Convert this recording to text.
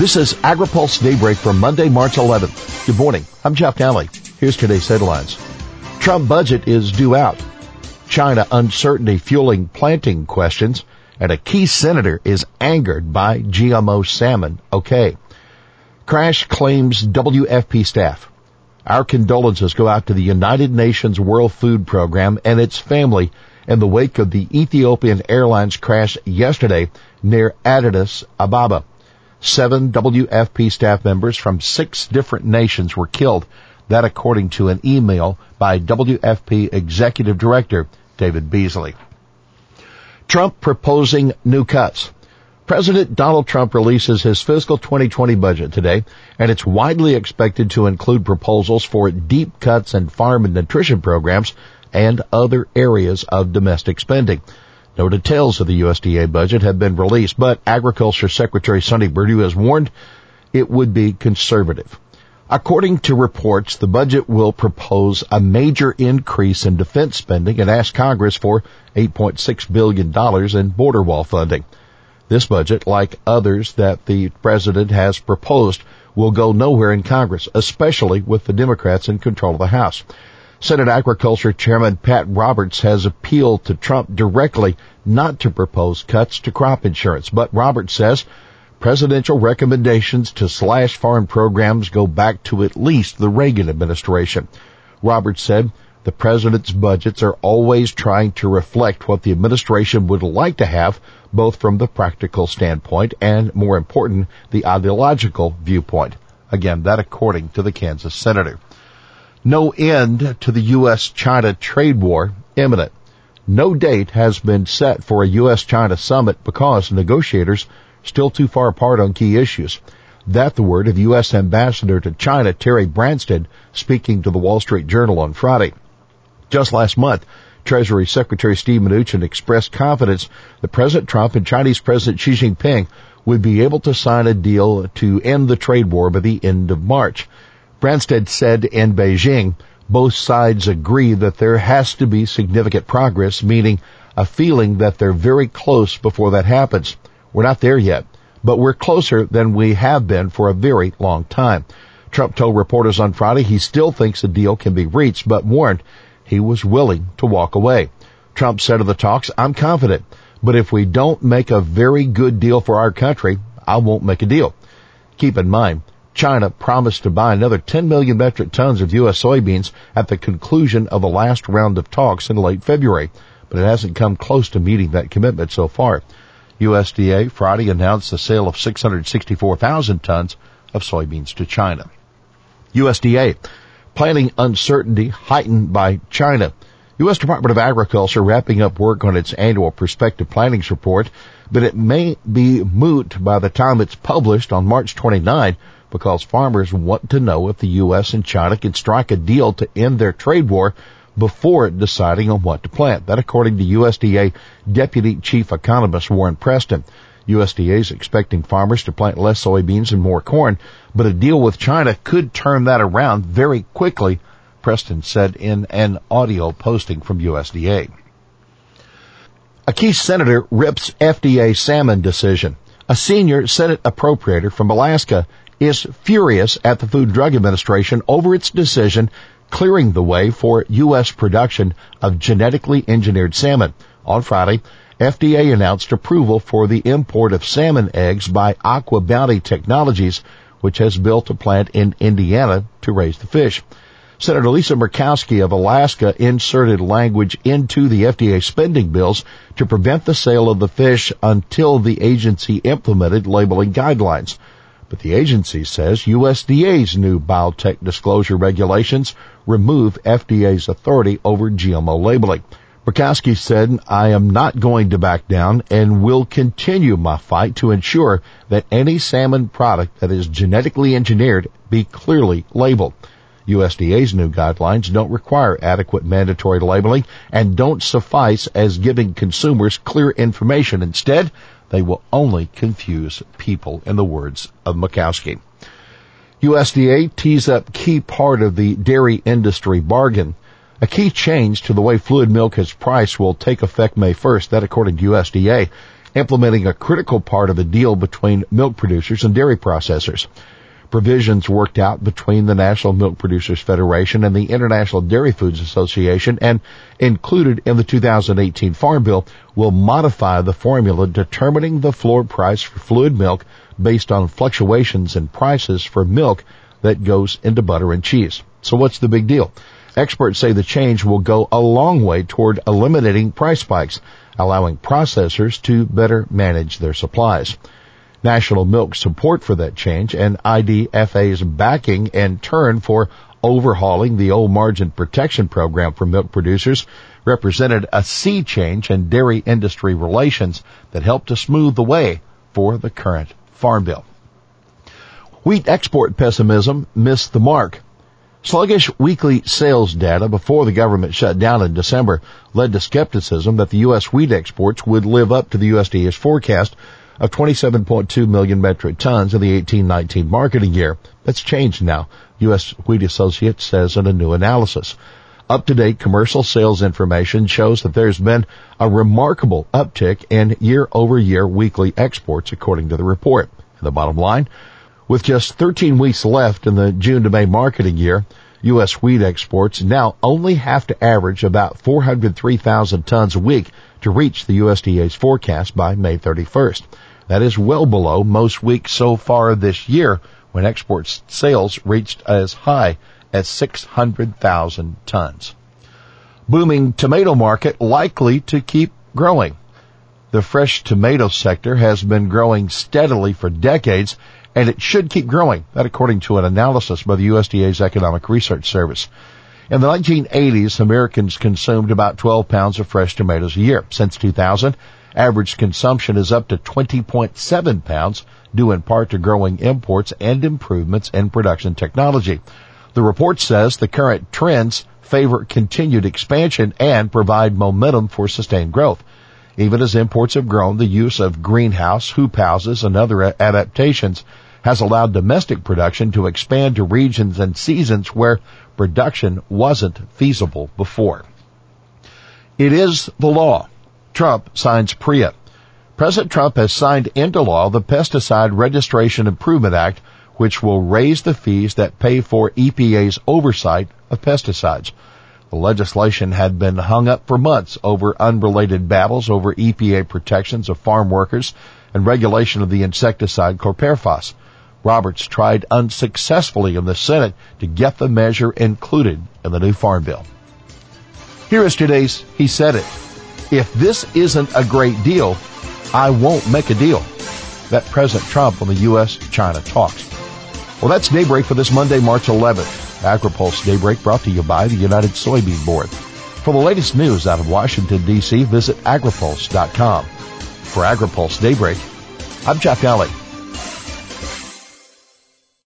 This is AgriPulse Daybreak for Monday, March 11th. Good morning. I'm Jeff Nalley. Here's today's headlines. Trump budget is due out. China uncertainty fueling planting questions and a key senator is angered by GMO salmon. Okay. Crash claims WFP staff. Our condolences go out to the United Nations World Food Program and its family in the wake of the Ethiopian Airlines crash yesterday near Addis Ababa. Seven WFP staff members from six different nations were killed. That according to an email by WFP Executive Director David Beasley. Trump proposing new cuts. President Donald Trump releases his fiscal 2020 budget today, and it's widely expected to include proposals for deep cuts in farm and nutrition programs and other areas of domestic spending. No details of the USDA budget have been released, but Agriculture Secretary Sonny Perdue has warned it would be conservative. According to reports, the budget will propose a major increase in defense spending and ask Congress for $8.6 billion in border wall funding. This budget, like others that the president has proposed, will go nowhere in Congress, especially with the Democrats in control of the House. Senate Agriculture Chairman Pat Roberts has appealed to Trump directly not to propose cuts to crop insurance, but Roberts says Presidential recommendations to slash farm programs go back to at least the Reagan administration. Roberts said the president's budgets are always trying to reflect what the administration would like to have, both from the practical standpoint and, more important, the ideological viewpoint. Again, that according to the Kansas senator. No end to the U.S.-China trade war imminent. No date has been set for a U.S.-China summit because negotiators still too far apart on key issues. That the word of U.S. Ambassador to China, Terry Branstad, speaking to the Wall Street Journal on Friday. Just last month, Treasury Secretary Steve Mnuchin expressed confidence that President Trump and Chinese President Xi Jinping would be able to sign a deal to end the trade war by the end of March. Branstad said in Beijing, both sides agree that there has to be significant progress, meaning a feeling that they're very close before that happens. We're not there yet, but we're closer than we have been for a very long time. Trump told reporters on Friday he still thinks a deal can be reached, but warned he was willing to walk away. Trump said of the talks, I'm confident, but if we don't make a very good deal for our country, I won't make a deal. Keep in mind, China promised to buy another 10 million metric tons of U.S. soybeans at the conclusion of the last round of talks in late February, but it hasn't come close to meeting that commitment so far. USDA Friday announced the sale of 664,000 tons of soybeans to China. USDA planning uncertainty heightened by China. U.S. Department of Agriculture wrapping up work on its annual prospective plantings report, but it may be moot by the time it's published on March 29 because farmers want to know if the U.S. and China can strike a deal to end their trade war before deciding on what to plant. That according to USDA Deputy Chief Economist Warren Preston. USDA is expecting farmers to plant less soybeans and more corn, but a deal with China could turn that around very quickly, Preston said in an audio posting from USDA. A key senator rips FDA salmon decision. A senior Senate appropriator from Alaska is furious at the Food Drug Administration over its decision clearing the way for U.S. production of genetically engineered salmon. On Friday, FDA announced approval for the import of salmon eggs by AquaBounty Technologies, which has built a plant in Indiana to raise the fish. Senator Lisa Murkowski of Alaska inserted language into the FDA spending bills to prevent the sale of the fish until the agency implemented labeling guidelines. But the agency says USDA's new biotech disclosure regulations remove FDA's authority over GMO labeling. Murkowski said, I am not going to back down and will continue my fight to ensure that any salmon product that is genetically engineered be clearly labeled. USDA's new guidelines don't require adequate mandatory labeling and don't suffice as giving consumers clear information. Instead, they will only confuse people, in the words of Murkowski. USDA tees up key part of the dairy industry bargain. A key change to the way fluid milk is priced will take effect May 1st, that according to USDA. implementing a critical part of the deal between milk producers and dairy processors. Provisions worked out between the National Milk Producers Federation and the International Dairy Foods Association and included in the 2018 Farm Bill will modify the formula determining the floor price for fluid milk based on fluctuations in prices for milk that goes into butter and cheese. So what's the big deal? Experts say the change will go a long way toward eliminating price spikes, allowing processors to better manage their supplies. National Milk support for that change and IDFA's backing in turn for overhauling the old margin protection program for milk producers represented a sea change in dairy industry relations that helped to smooth the way for the current farm bill. Wheat export pessimism missed the mark. Sluggish weekly sales data before the government shut down in December led to skepticism that the U.S. wheat exports would live up to the USDA's forecast of 27.2 million metric tons in the 18-19 marketing year. That's changed now, U.S. Wheat Associates says in a new analysis. Up-to-date commercial sales information shows that there's been a remarkable uptick in year-over-year weekly exports according to the report. And the bottom line, with just 13 weeks left in the June to May marketing year, U.S. wheat exports now only have to average about 403,000 tons a week to reach the USDA's forecast by May 31st. That is well below most weeks so far this year when export sales reached as high as 600,000 tons. Booming tomato market likely to keep growing. The fresh tomato sector has been growing steadily for decades and it should keep growing. That according to an analysis by the USDA's Economic Research Service. In the 1980s, Americans consumed about 12 pounds of fresh tomatoes a year. Since 2000, average consumption is up to 20.7 pounds, due in part to growing imports and improvements in production technology. The report says the current trends favor continued expansion and provide momentum for sustained growth. Even as imports have grown, the use of greenhouse, hoop houses, and other adaptations has allowed domestic production to expand to regions and seasons where production wasn't feasible before. It is the law. Trump signs PRIA. President Trump has signed into law the Pesticide Registration Improvement Act, which will raise the fees that pay for EPA's oversight of pesticides. The legislation had been hung up for months over unrelated battles over EPA protections of farm workers and regulation of the insecticide chlorpyrifos. Roberts tried unsuccessfully in the Senate to get the measure included in the new farm bill. Here is today's He Said It. If this isn't a great deal, I won't make a deal. That President Trump on the U.S.-China talks. Well, that's Daybreak for this Monday, March 11th. AgriPulse Daybreak brought to you by the United Soybean Board. For the latest news out of Washington, D.C., visit agripulse.com. For AgriPulse Daybreak, I'm Jeff Nalley.